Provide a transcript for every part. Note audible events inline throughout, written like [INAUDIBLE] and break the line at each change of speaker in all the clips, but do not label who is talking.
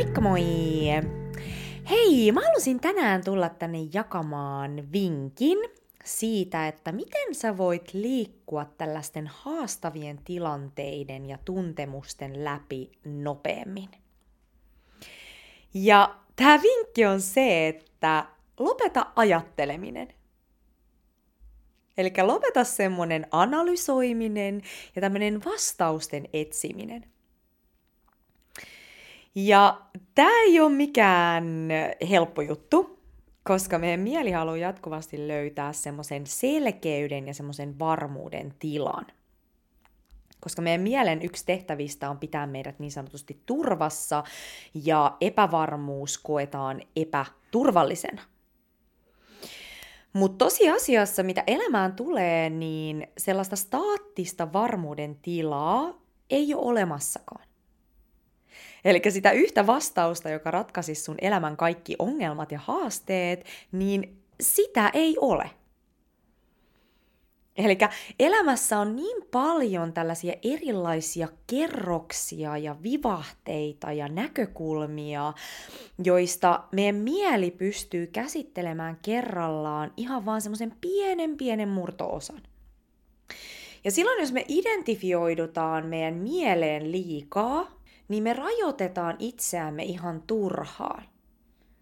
Moikka moi! Hei, mä halusin tänään tulla tänne jakamaan vinkin siitä, että miten sä voit liikkua tällaisten haastavien tilanteiden ja tuntemusten läpi nopeammin. Ja tämä vinkki on se, että lopeta ajatteleminen. Eli lopeta semmoinen analysoiminen ja tämmöinen vastausten etsiminen. Ja tämä ei ole mikään helppo juttu, koska meidän mieli haluaa jatkuvasti löytää semmoisen selkeyden ja semmoisen varmuuden tilan. Koska meidän mielen yksi tehtävistä on pitää meidät niin sanotusti turvassa ja epävarmuus koetaan epäturvallisena. Mutta tosiasiassa, mitä elämään tulee, niin sellaista staattista varmuuden tilaa ei ole olemassakaan. Eli sitä yhtä vastausta, joka ratkaisisi sun elämän kaikki ongelmat ja haasteet, niin sitä ei ole. Eli elämässä on niin paljon tällaisia erilaisia kerroksia ja vivahteita ja näkökulmia, joista meidän mieli pystyy käsittelemään kerrallaan ihan vaan semmoisen pienen pienen murtoosan. Ja silloin, jos me identifioidutaan meidän mieleen liikaa, niin me rajoitetaan itseämme ihan turhaan.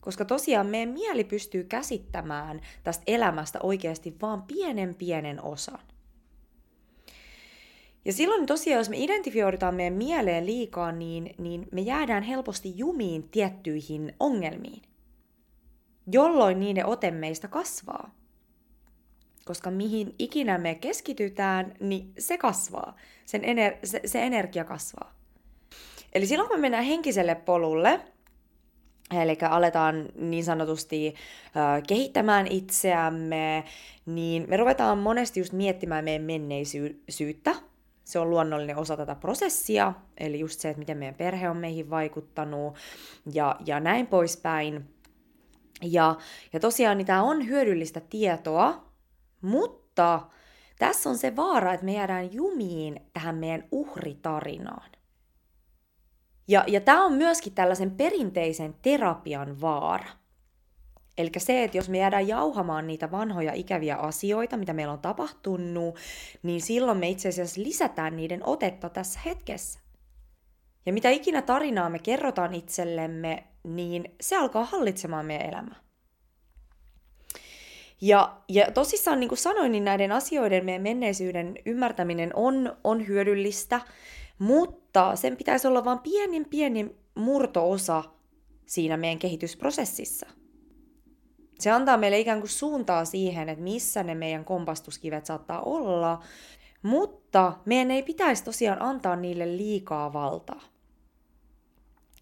Koska tosiaan meidän mieli pystyy käsittämään tästä elämästä oikeasti vaan pienen pienen osan. Ja silloin tosiaan, jos me identifioidutaan meidän mieleen liikaa, niin, niin me jäädään helposti jumiin tiettyihin ongelmiin, jolloin niiden ote meistä kasvaa. Koska mihin ikinä me keskitytään, niin se kasvaa. Sen ener- se, se energia kasvaa. Eli silloin kun me mennään henkiselle polulle, eli aletaan niin sanotusti kehittämään itseämme, niin me ruvetaan monesti just miettimään meidän menneisyyttä. Se on luonnollinen osa tätä prosessia, eli just se, että miten meidän perhe on meihin vaikuttanut ja, ja näin poispäin. Ja, ja tosiaan niin tämä on hyödyllistä tietoa, mutta tässä on se vaara, että me jäädään jumiin tähän meidän uhritarinaan. Ja, ja tämä on myöskin tällaisen perinteisen terapian vaara. Eli se, että jos me jäädään jauhamaan niitä vanhoja ikäviä asioita, mitä meillä on tapahtunut, niin silloin me itse asiassa lisätään niiden otetta tässä hetkessä. Ja mitä ikinä tarinaa me kerrotaan itsellemme, niin se alkaa hallitsemaan meidän elämää. Ja, ja tosissaan, niin kuin sanoin, niin näiden asioiden meidän menneisyyden ymmärtäminen on, on hyödyllistä. Mutta sen pitäisi olla vain pienin pieni murtoosa siinä meidän kehitysprosessissa. Se antaa meille ikään kuin suuntaa siihen, että missä ne meidän kompastuskivet saattaa olla, mutta meidän ei pitäisi tosiaan antaa niille liikaa valtaa.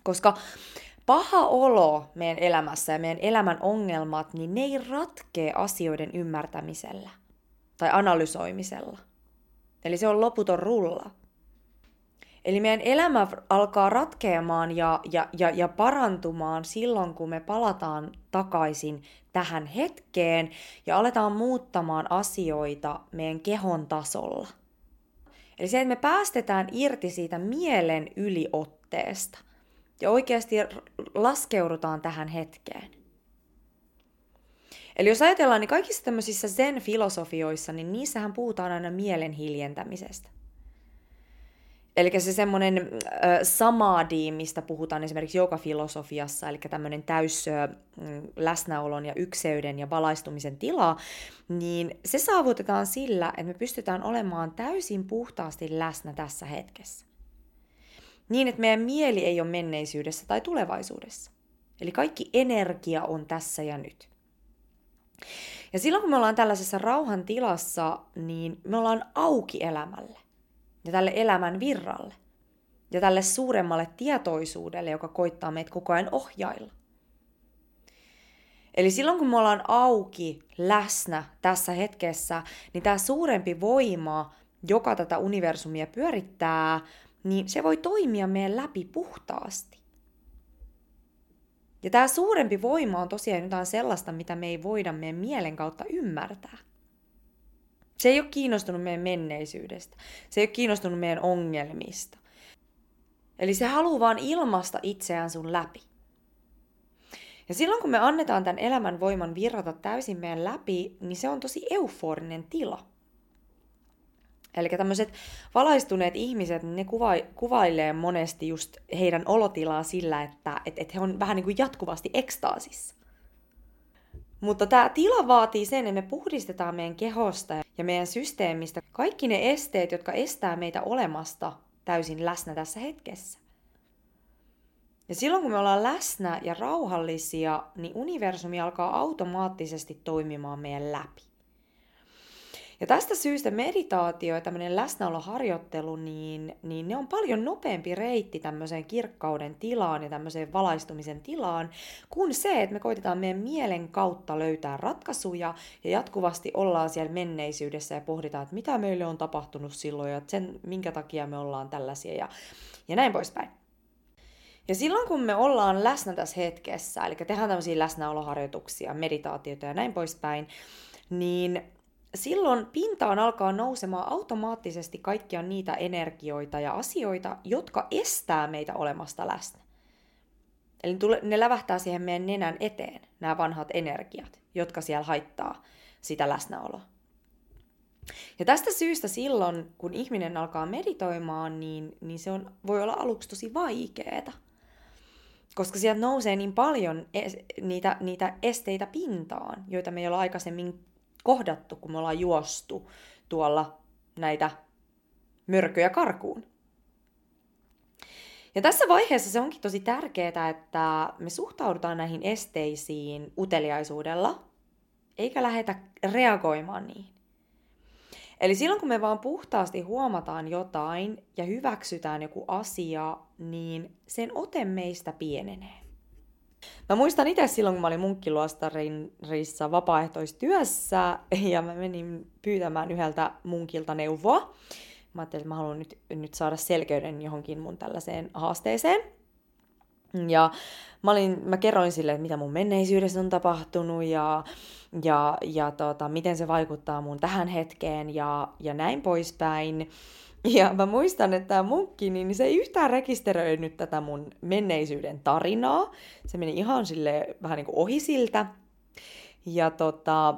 Koska paha olo meidän elämässä ja meidän elämän ongelmat, niin ne ei ratkee asioiden ymmärtämisellä tai analysoimisella. Eli se on loputon rulla. Eli meidän elämä alkaa ratkeamaan ja, ja, ja, ja parantumaan silloin, kun me palataan takaisin tähän hetkeen ja aletaan muuttamaan asioita meidän kehon tasolla. Eli se, että me päästetään irti siitä mielen yliotteesta ja oikeasti laskeudutaan tähän hetkeen. Eli jos ajatellaan, niin kaikissa tämmöisissä zen-filosofioissa, niin niissähän puhutaan aina mielen hiljentämisestä. Eli se semmoinen samadhi, mistä puhutaan esimerkiksi filosofiassa, eli tämmöinen täys äh, läsnäolon ja ykseyden ja valaistumisen tila, niin se saavutetaan sillä, että me pystytään olemaan täysin puhtaasti läsnä tässä hetkessä. Niin, että meidän mieli ei ole menneisyydessä tai tulevaisuudessa. Eli kaikki energia on tässä ja nyt. Ja silloin kun me ollaan tällaisessa rauhan tilassa, niin me ollaan auki elämälle ja tälle elämän virralle ja tälle suuremmalle tietoisuudelle, joka koittaa meitä koko ajan ohjailla. Eli silloin kun me ollaan auki, läsnä tässä hetkessä, niin tämä suurempi voima, joka tätä universumia pyörittää, niin se voi toimia meidän läpi puhtaasti. Ja tämä suurempi voima on tosiaan jotain sellaista, mitä me ei voida meidän mielen kautta ymmärtää. Se ei ole kiinnostunut meidän menneisyydestä. Se ei ole kiinnostunut meidän ongelmista. Eli se haluaa vaan ilmasta itseään sun läpi. Ja silloin kun me annetaan tämän elämän voiman virrata täysin meidän läpi, niin se on tosi euforinen tila. Eli tämmöiset valaistuneet ihmiset, ne kuva- kuvailee monesti just heidän olotilaa sillä, että et, et he on vähän niin kuin jatkuvasti ekstaasissa. Mutta tämä tila vaatii sen, että me puhdistetaan meidän kehosta ja meidän systeemistä kaikki ne esteet, jotka estää meitä olemasta täysin läsnä tässä hetkessä. Ja silloin kun me ollaan läsnä ja rauhallisia, niin universumi alkaa automaattisesti toimimaan meidän läpi. Ja tästä syystä meditaatio ja tämmöinen läsnäoloharjoittelu, niin, niin ne on paljon nopeampi reitti tämmöiseen kirkkauden tilaan ja tämmöiseen valaistumisen tilaan, kuin se, että me koitetaan meidän mielen kautta löytää ratkaisuja ja jatkuvasti ollaan siellä menneisyydessä ja pohditaan, että mitä meille on tapahtunut silloin ja sen, minkä takia me ollaan tällaisia ja, ja näin poispäin. Ja silloin kun me ollaan läsnä tässä hetkessä, eli tehdään tämmöisiä läsnäoloharjoituksia, meditaatioita ja näin poispäin, niin silloin pintaan alkaa nousemaan automaattisesti kaikkia niitä energioita ja asioita, jotka estää meitä olemasta läsnä. Eli ne lävähtää siihen meidän nenän eteen, nämä vanhat energiat, jotka siellä haittaa sitä läsnäoloa. Ja tästä syystä silloin, kun ihminen alkaa meditoimaan, niin, niin se on, voi olla aluksi tosi vaikeeta. Koska sieltä nousee niin paljon es, niitä, niitä esteitä pintaan, joita me ei ole aikaisemmin kohdattu, kun me ollaan juostu tuolla näitä mörköjä karkuun. Ja tässä vaiheessa se onkin tosi tärkeää, että me suhtaudutaan näihin esteisiin uteliaisuudella, eikä lähdetä reagoimaan niihin. Eli silloin kun me vaan puhtaasti huomataan jotain ja hyväksytään joku asia, niin sen ote meistä pienenee. Mä muistan itse silloin, kun mä olin munkkiluostarissa vapaaehtoistyössä [LAUGHS] ja mä menin pyytämään yhdeltä munkilta neuvoa. Mä ajattelin, että mä haluan nyt, nyt saada selkeyden johonkin mun tällaiseen haasteeseen. Ja mä, olin, mä kerroin sille, että mitä mun menneisyydessä on tapahtunut ja, ja, ja tota, miten se vaikuttaa mun tähän hetkeen ja, ja näin poispäin. Ja mä muistan, että tämä munkki, niin se ei yhtään rekisteröinyt tätä mun menneisyyden tarinaa. Se meni ihan sille vähän niin kuin ohi siltä. Ja, tota,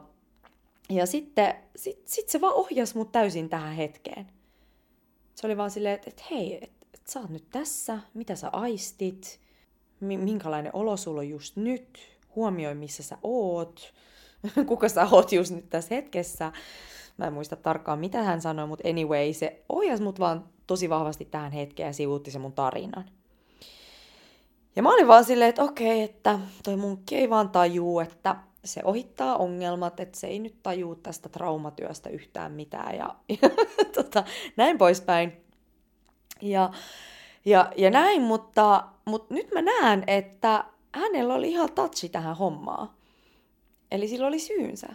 ja sitten sit, sit se vaan ohjasi mut täysin tähän hetkeen. Se oli vaan silleen, että, että hei, että et sä oot nyt tässä, mitä sä aistit, minkälainen olo sulla on just nyt, huomioi missä sä oot, [LAUGHS] kuka sä oot just nyt tässä hetkessä. Mä en muista tarkkaan, mitä hän sanoi, mutta anyway, se ohjasi mut vaan tosi vahvasti tähän hetkeen ja sivuutti se mun tarinan. Ja mä olin vaan silleen, että okei, että toi munkki ei vaan tajuu, että se ohittaa ongelmat, että se ei nyt tajuu tästä traumatyöstä yhtään mitään ja, [LAUGHS] ja tota, näin poispäin. Ja, ja, ja näin, mutta, mutta nyt mä näen, että hänellä oli ihan touchi tähän hommaan. Eli sillä oli syynsä.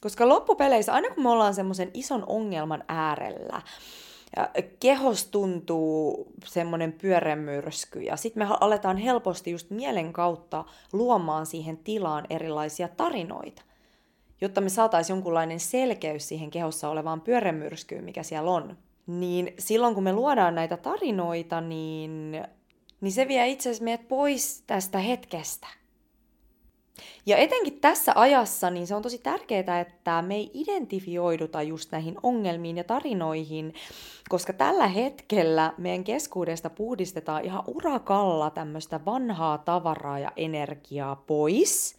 Koska loppupeleissä, aina kun me ollaan semmoisen ison ongelman äärellä, kehos tuntuu semmoinen pyörämyrsky ja sitten me aletaan helposti just mielen kautta luomaan siihen tilaan erilaisia tarinoita, jotta me saataisiin jonkunlainen selkeys siihen kehossa olevaan pyörämyrskyyn, mikä siellä on. Niin silloin kun me luodaan näitä tarinoita, niin, niin se vie itse asiassa meidät pois tästä hetkestä ja etenkin tässä ajassa niin se on tosi tärkeää, että me ei identifioiduta just näihin ongelmiin ja tarinoihin, koska tällä hetkellä meidän keskuudesta puhdistetaan ihan urakalla tämmöistä vanhaa tavaraa ja energiaa pois.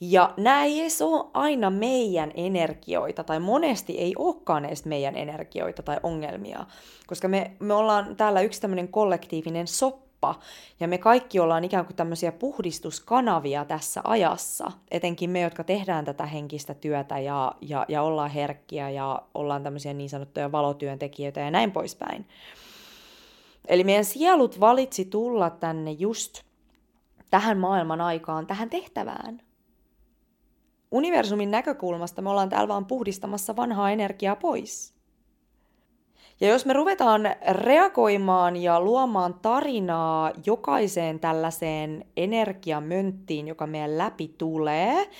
Ja nämä ei edes ole aina meidän energioita, tai monesti ei olekaan edes meidän energioita tai ongelmia, koska me, me ollaan täällä yksi tämmöinen kollektiivinen soppa, kroppa. Ja me kaikki ollaan ikään kuin tämmöisiä puhdistuskanavia tässä ajassa, etenkin me, jotka tehdään tätä henkistä työtä ja, ja, ja ollaan herkkiä ja ollaan tämmöisiä niin sanottuja valotyöntekijöitä ja näin poispäin. Eli meidän sielut valitsi tulla tänne just tähän maailman aikaan, tähän tehtävään. Universumin näkökulmasta me ollaan täällä vaan puhdistamassa vanhaa energiaa pois. Ja jos me ruvetaan reagoimaan ja luomaan tarinaa jokaiseen tällaiseen energiamönttiin, joka meidän läpi tulee,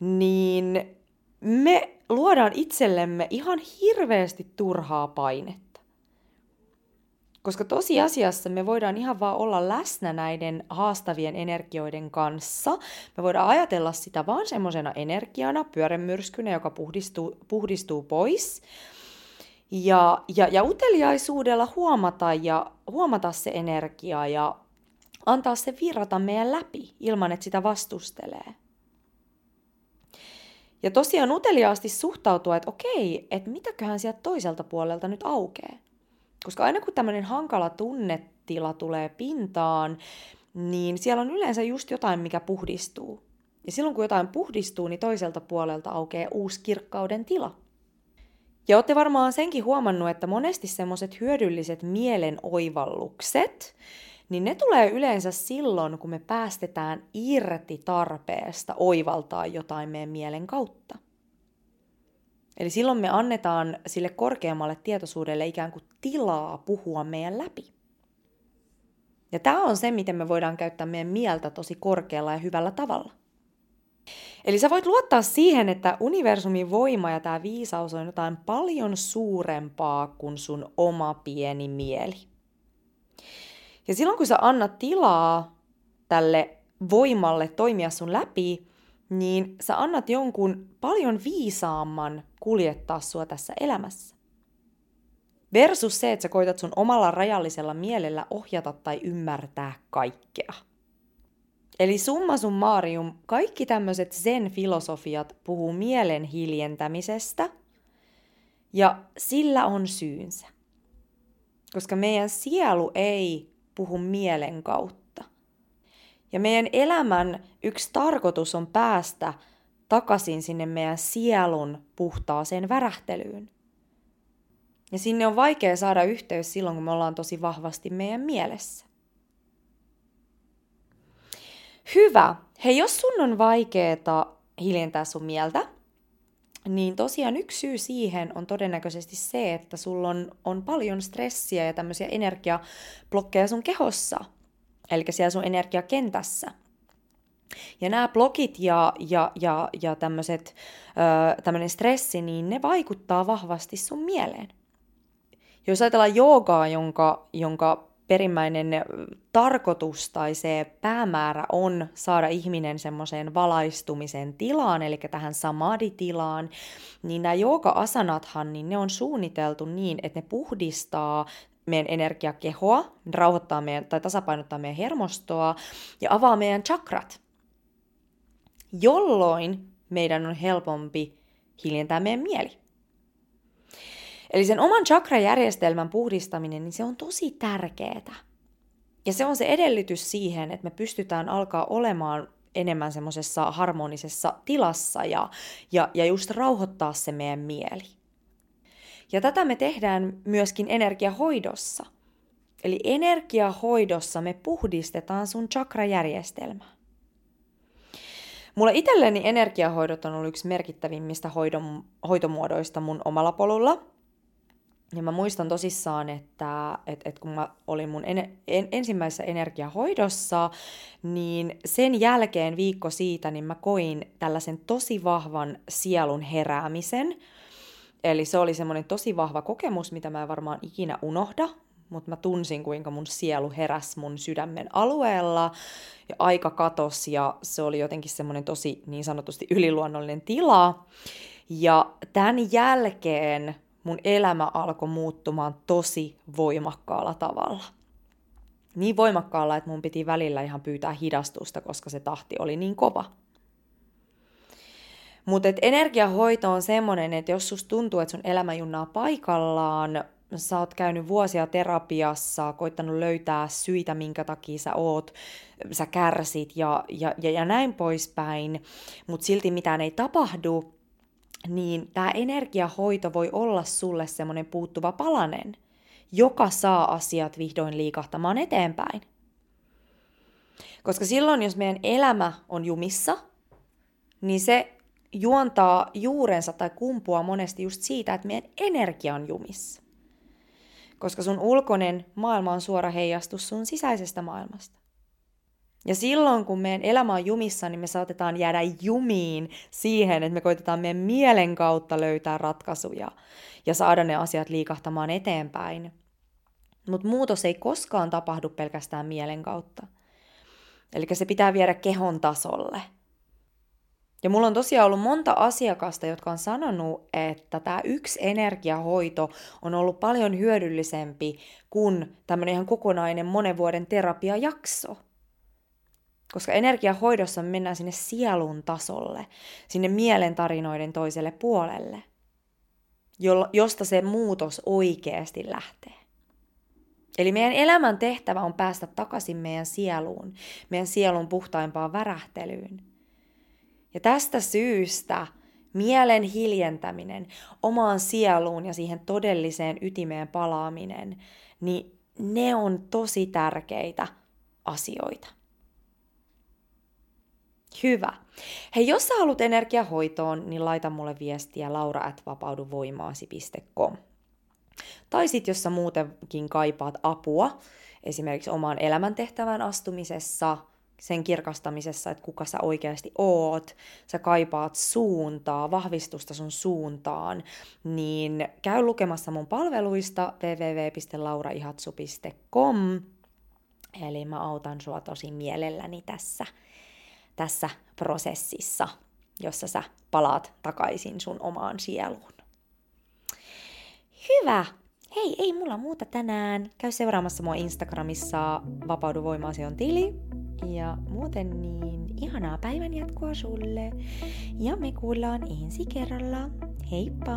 niin me luodaan itsellemme ihan hirveästi turhaa painetta. Koska tosiasiassa me voidaan ihan vaan olla läsnä näiden haastavien energioiden kanssa. Me voidaan ajatella sitä vaan semmoisena energiana, pyörämyrskynä, joka puhdistuu, puhdistuu pois. Ja, ja, ja uteliaisuudella huomata, ja, huomata se energia ja antaa se virrata meidän läpi ilman, että sitä vastustelee. Ja tosiaan uteliaasti suhtautua, että okei, että mitäköhän sieltä toiselta puolelta nyt aukeaa. Koska aina kun tämmöinen hankala tunnetila tulee pintaan, niin siellä on yleensä just jotain, mikä puhdistuu. Ja silloin kun jotain puhdistuu, niin toiselta puolelta aukeaa uusi kirkkauden tila. Ja olette varmaan senkin huomannut, että monesti semmoiset hyödylliset mielen oivallukset, niin ne tulee yleensä silloin, kun me päästetään irti tarpeesta oivaltaa jotain meidän mielen kautta. Eli silloin me annetaan sille korkeammalle tietoisuudelle ikään kuin tilaa puhua meidän läpi. Ja tämä on se, miten me voidaan käyttää meidän mieltä tosi korkealla ja hyvällä tavalla. Eli sä voit luottaa siihen, että universumin voima ja tämä viisaus on jotain paljon suurempaa kuin sun oma pieni mieli. Ja silloin kun sä annat tilaa tälle voimalle toimia sun läpi, niin sä annat jonkun paljon viisaamman kuljettaa sua tässä elämässä. Versus se, että sä koitat sun omalla rajallisella mielellä ohjata tai ymmärtää kaikkea. Eli summa summarum, kaikki tämmöiset zen-filosofiat puhuu mielen hiljentämisestä, ja sillä on syynsä. Koska meidän sielu ei puhu mielen kautta. Ja meidän elämän yksi tarkoitus on päästä takaisin sinne meidän sielun puhtaaseen värähtelyyn. Ja sinne on vaikea saada yhteys silloin, kun me ollaan tosi vahvasti meidän mielessä. Hyvä. Hei, jos sun on vaikeeta hiljentää sun mieltä, niin tosiaan yksi syy siihen on todennäköisesti se, että sulla on, on paljon stressiä ja tämmöisiä energiablokkeja sun kehossa, eli siellä sun energiakentässä. Ja nämä blogit ja, ja, ja, ja tämmöiset, tämmöinen stressi, niin ne vaikuttaa vahvasti sun mieleen. Jos ajatellaan joogaa, jonka, jonka perimmäinen tarkoitus tai se päämäärä on saada ihminen semmoiseen valaistumisen tilaan, eli tähän samadhi-tilaan, niin nämä jooga-asanathan, niin ne on suunniteltu niin, että ne puhdistaa meidän energiakehoa, rauhoittaa meidän, tai tasapainottaa meidän hermostoa ja avaa meidän chakrat, jolloin meidän on helpompi hiljentää meidän mieli. Eli sen oman chakrajärjestelmän puhdistaminen, niin se on tosi tärkeää. Ja se on se edellytys siihen, että me pystytään alkaa olemaan enemmän semmoisessa harmonisessa tilassa ja, ja, ja just rauhoittaa se meidän mieli. Ja tätä me tehdään myöskin energiahoidossa. Eli energiahoidossa me puhdistetaan sun chakrajärjestelmää. Mulle itselleni energiahoidot on ollut yksi merkittävimmistä hoidon, hoitomuodoista mun omalla polulla – ja mä muistan tosissaan, että et, et kun mä olin mun en, en, ensimmäisessä energiahoidossa, niin sen jälkeen viikko siitä, niin mä koin tällaisen tosi vahvan sielun heräämisen. Eli se oli semmoinen tosi vahva kokemus, mitä mä en varmaan ikinä unohda, mutta mä tunsin, kuinka mun sielu heräs mun sydämen alueella ja aika katos ja se oli jotenkin semmoinen tosi niin sanotusti yliluonnollinen tila. Ja tämän jälkeen mun elämä alkoi muuttumaan tosi voimakkaalla tavalla. Niin voimakkaalla, että mun piti välillä ihan pyytää hidastusta, koska se tahti oli niin kova. Mutta energiahoito on semmoinen, että jos susta tuntuu, että sun elämä junnaa paikallaan, sä oot käynyt vuosia terapiassa, koittanut löytää syitä, minkä takia sä oot, sä kärsit ja, ja, ja, ja näin poispäin, mutta silti mitään ei tapahdu, niin tämä energiahoito voi olla sulle semmoinen puuttuva palanen, joka saa asiat vihdoin liikahtamaan eteenpäin. Koska silloin, jos meidän elämä on jumissa, niin se juontaa juurensa tai kumpua monesti just siitä, että meidän energia on jumissa. Koska sun ulkoinen maailma on suora heijastus sun sisäisestä maailmasta. Ja silloin, kun meidän elämä on jumissa, niin me saatetaan jäädä jumiin siihen, että me koitetaan meidän mielen kautta löytää ratkaisuja ja saada ne asiat liikahtamaan eteenpäin. Mutta muutos ei koskaan tapahdu pelkästään mielen kautta. Eli se pitää viedä kehon tasolle. Ja mulla on tosiaan ollut monta asiakasta, jotka on sanonut, että tämä yksi energiahoito on ollut paljon hyödyllisempi kuin tämmöinen ihan kokonainen monen vuoden terapiajakso. Koska energiahoidossa me mennään sinne sielun tasolle, sinne mielen tarinoiden toiselle puolelle, josta se muutos oikeasti lähtee. Eli meidän elämän tehtävä on päästä takaisin meidän sieluun, meidän sielun puhtaimpaan värähtelyyn. Ja tästä syystä mielen hiljentäminen, omaan sieluun ja siihen todelliseen ytimeen palaaminen, niin ne on tosi tärkeitä asioita. Hyvä. Hei, jos sä haluat energiahoitoon, niin laita mulle viestiä laura.vapauduvoimaasi.com. Tai sitten jos sä muutenkin kaipaat apua, esimerkiksi omaan elämäntehtävään astumisessa, sen kirkastamisessa, että kuka sä oikeasti oot, sä kaipaat suuntaa, vahvistusta sun suuntaan, niin käy lukemassa mun palveluista www.lauraihatsu.com. Eli mä autan sua tosi mielelläni tässä, tässä prosessissa, jossa sä palaat takaisin sun omaan sieluun. Hyvä! Hei, ei mulla muuta tänään. Käy seuraamassa mua Instagramissa Vapaudu voimaasi on tili. Ja muuten niin ihanaa päivän jatkoa sulle. Ja me kuullaan ensi kerralla. Heippa!